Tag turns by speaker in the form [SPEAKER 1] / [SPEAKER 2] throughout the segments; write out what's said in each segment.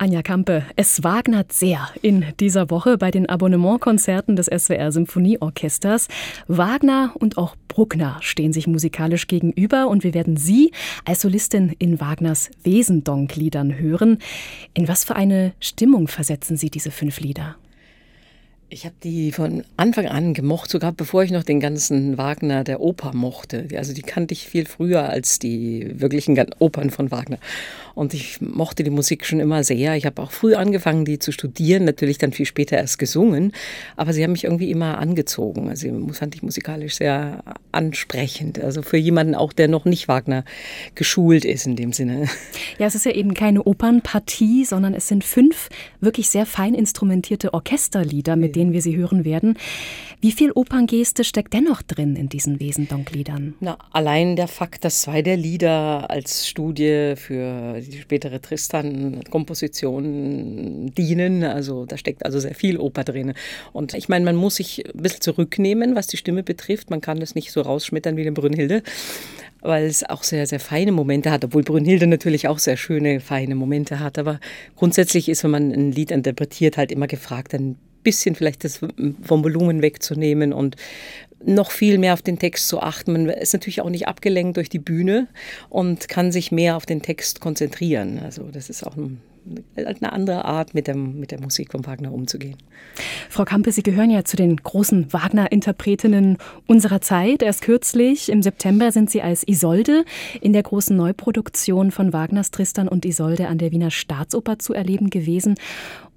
[SPEAKER 1] Anja Kampe, es wagnert sehr in dieser Woche bei den Abonnementkonzerten des SWR Symphonieorchesters. Wagner und auch Bruckner stehen sich musikalisch gegenüber und wir werden Sie als Solistin in Wagners Wesendonk-Liedern hören. In was für eine Stimmung versetzen Sie diese fünf Lieder?
[SPEAKER 2] Ich habe die von Anfang an gemocht, sogar bevor ich noch den ganzen Wagner der Oper mochte. Also die kannte ich viel früher als die wirklichen Opern von Wagner. Und ich mochte die Musik schon immer sehr. Ich habe auch früh angefangen, die zu studieren, natürlich dann viel später erst gesungen. Aber sie haben mich irgendwie immer angezogen. Also fand ich musikalisch sehr ansprechend. Also für jemanden auch, der noch nicht Wagner geschult ist in dem Sinne.
[SPEAKER 1] Ja, es ist ja eben keine Opernpartie, sondern es sind fünf wirklich sehr fein instrumentierte Orchesterlieder, mit denen wir sie hören werden. Wie viel Operngeste steckt dennoch drin in diesen Wesendonk-Liedern?
[SPEAKER 2] Na, allein der Fakt, dass zwei der Lieder als Studie für die spätere Tristan-Komposition dienen. Also da steckt also sehr viel Oper drin. Und ich meine, man muss sich ein bisschen zurücknehmen, was die Stimme betrifft. Man kann das nicht so rausschmettern wie den Brünnhilde weil es auch sehr, sehr feine Momente hat, obwohl Brünnhilde natürlich auch sehr schöne, feine Momente hat. Aber grundsätzlich ist, wenn man ein Lied interpretiert, halt immer gefragt, ein bisschen vielleicht das vom Volumen wegzunehmen und noch viel mehr auf den Text zu achten. Man ist natürlich auch nicht abgelenkt durch die Bühne und kann sich mehr auf den Text konzentrieren. Also das ist auch ein eine andere Art, mit der, mit der Musik von Wagner umzugehen.
[SPEAKER 1] Frau Kampe, Sie gehören ja zu den großen Wagner-Interpretinnen unserer Zeit. Erst kürzlich, im September, sind Sie als Isolde in der großen Neuproduktion von Wagners Tristan und Isolde an der Wiener Staatsoper zu erleben gewesen.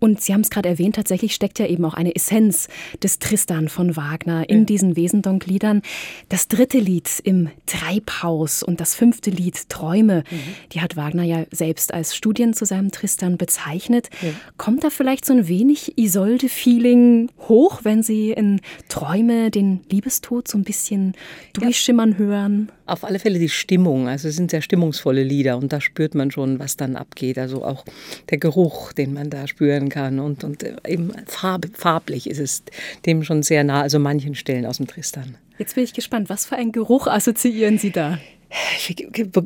[SPEAKER 1] Und Sie haben es gerade erwähnt, tatsächlich steckt ja eben auch eine Essenz des Tristan von Wagner in ja. diesen Wesendonck-Liedern. Das dritte Lied im Treibhaus und das fünfte Lied Träume, mhm. die hat Wagner ja selbst als Studien zu seinem Tristan bezeichnet. Ja. Kommt da vielleicht so ein wenig Isolde-Feeling hoch, wenn Sie in Träume den Liebestod so ein bisschen durchschimmern ja. hören?
[SPEAKER 2] Auf alle Fälle die Stimmung. Also es sind sehr stimmungsvolle Lieder und da spürt man schon, was dann abgeht. Also auch der Geruch, den man da spüren kann und, und äh, eben farb, farblich ist es dem schon sehr nah, also manchen Stellen aus dem Tristan.
[SPEAKER 1] Jetzt bin ich gespannt, was für einen Geruch assoziieren Sie da?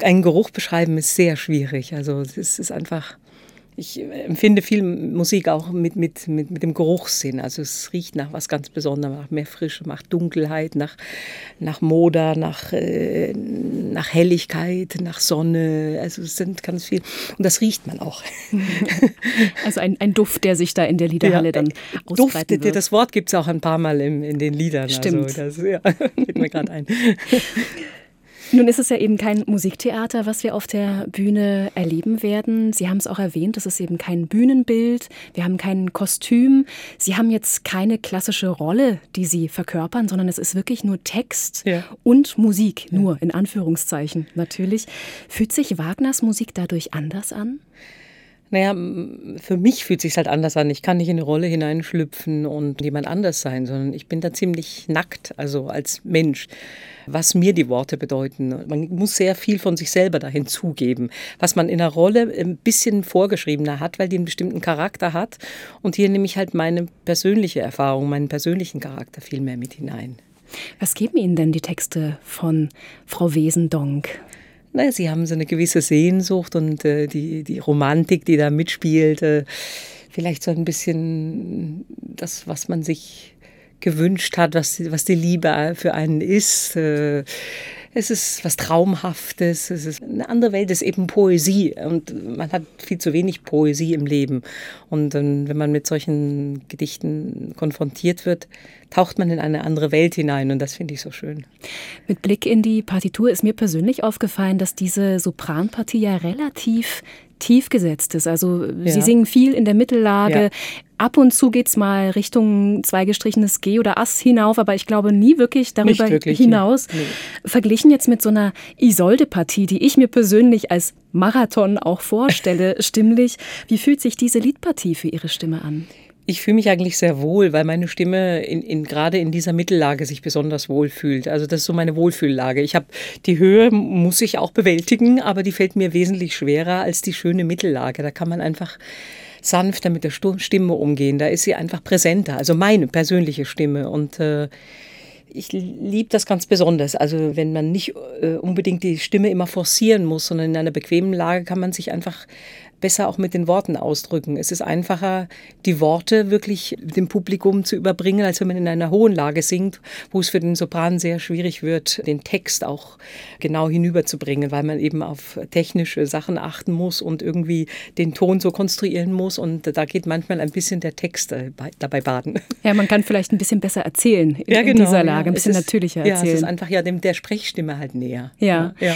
[SPEAKER 2] Einen Geruch beschreiben ist sehr schwierig. Also es ist einfach ich empfinde viel Musik auch mit, mit, mit, mit dem Geruchssinn. Also es riecht nach was ganz Besonderem, nach mehr Frische, nach Dunkelheit, nach, nach Moder, nach, äh, nach Helligkeit, nach Sonne. Also es sind ganz viel. Und das riecht man auch.
[SPEAKER 1] Also ein, ein Duft, der sich da in der Liederhalle ja, dann ausbreiten
[SPEAKER 2] Duft, Das Wort gibt es auch ein paar Mal in, in den Liedern.
[SPEAKER 1] Stimmt. Also
[SPEAKER 2] das ja, fällt mir gerade ein.
[SPEAKER 1] Nun ist es ja eben kein Musiktheater, was wir auf der Bühne erleben werden. Sie haben es auch erwähnt, es ist eben kein Bühnenbild, wir haben kein Kostüm. Sie haben jetzt keine klassische Rolle, die Sie verkörpern, sondern es ist wirklich nur Text ja. und Musik, nur in Anführungszeichen natürlich. Fühlt sich Wagners Musik dadurch anders an?
[SPEAKER 2] Naja, für mich fühlt sich halt anders an. Ich kann nicht in eine Rolle hineinschlüpfen und jemand anders sein, sondern ich bin da ziemlich nackt, also als Mensch, was mir die Worte bedeuten. Man muss sehr viel von sich selber dahin zugeben, was man in einer Rolle ein bisschen vorgeschriebener hat, weil die einen bestimmten Charakter hat. Und hier nehme ich halt meine persönliche Erfahrung, meinen persönlichen Charakter viel mehr mit hinein.
[SPEAKER 1] Was geben Ihnen denn die Texte von Frau Wesendonk?
[SPEAKER 2] Naja, sie haben so eine gewisse Sehnsucht und äh, die, die Romantik, die da mitspielt, äh, vielleicht so ein bisschen das, was man sich gewünscht hat, was, was die Liebe für einen ist. Äh, es ist was Traumhaftes, es ist eine andere Welt, es ist eben Poesie und man hat viel zu wenig Poesie im Leben. Und wenn man mit solchen Gedichten konfrontiert wird, taucht man in eine andere Welt hinein und das finde ich so schön.
[SPEAKER 1] Mit Blick in die Partitur ist mir persönlich aufgefallen, dass diese Sopranpartie ja relativ tief gesetzt ist. Also ja. Sie singen viel in der Mittellage. Ja. Ab und zu geht es mal Richtung zweigestrichenes G oder Ass hinauf, aber ich glaube nie wirklich darüber wirklich, hinaus. Nee. Verglichen jetzt mit so einer Isolde-Partie, die ich mir persönlich als Marathon auch vorstelle, stimmlich. Wie fühlt sich diese Liedpartie für Ihre Stimme an?
[SPEAKER 2] Ich fühle mich eigentlich sehr wohl, weil meine Stimme in, in, gerade in dieser Mittellage sich besonders wohl fühlt. Also das ist so meine Wohlfühllage. Ich habe die Höhe muss ich auch bewältigen, aber die fällt mir wesentlich schwerer als die schöne Mittellage. Da kann man einfach sanfter mit der Stimme umgehen. Da ist sie einfach präsenter. Also meine persönliche Stimme und äh, ich liebe das ganz besonders. Also wenn man nicht äh, unbedingt die Stimme immer forcieren muss, sondern in einer bequemen Lage kann man sich einfach besser auch mit den Worten ausdrücken. Es ist einfacher, die Worte wirklich dem Publikum zu überbringen, als wenn man in einer hohen Lage singt, wo es für den Sopran sehr schwierig wird, den Text auch genau hinüberzubringen, weil man eben auf technische Sachen achten muss und irgendwie den Ton so konstruieren muss. Und da geht manchmal ein bisschen der Text äh, dabei baden.
[SPEAKER 1] Ja, man kann vielleicht ein bisschen besser erzählen in, ja, genau, in dieser Lage, ein bisschen ist, natürlicher erzählen.
[SPEAKER 2] Ja, es ist einfach ja dem, der Sprechstimme halt näher.
[SPEAKER 1] Ja. ja.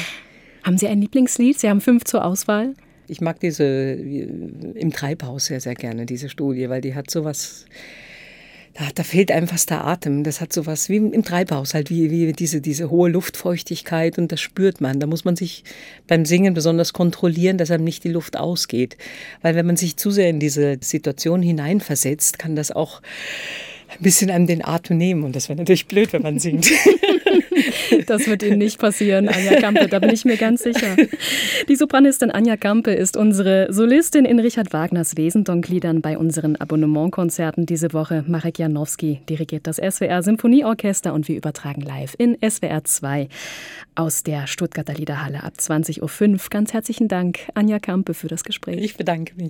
[SPEAKER 1] Haben Sie ein Lieblingslied? Sie haben fünf zur Auswahl.
[SPEAKER 2] Ich mag diese im Treibhaus sehr, sehr gerne, diese Studie, weil die hat sowas. Da, da fehlt einem fast der Atem. Das hat sowas wie im Treibhaus, halt wie, wie diese, diese hohe Luftfeuchtigkeit und das spürt man. Da muss man sich beim Singen besonders kontrollieren, dass einem nicht die Luft ausgeht. Weil wenn man sich zu sehr in diese Situation hineinversetzt, kann das auch ein bisschen einem den Atem nehmen. Und das wäre natürlich blöd, wenn man singt.
[SPEAKER 1] Das wird Ihnen nicht passieren, Anja Kampe, da bin ich mir ganz sicher. Die Sopranistin Anja Kampe ist unsere Solistin in Richard Wagners Wesendonk-Liedern bei unseren Abonnementkonzerten diese Woche. Marek Janowski dirigiert das SWR Symphonieorchester und wir übertragen live in SWR 2 aus der Stuttgarter Liederhalle ab 20.05 Uhr. Ganz herzlichen Dank, Anja Kampe, für das Gespräch.
[SPEAKER 2] Ich bedanke mich.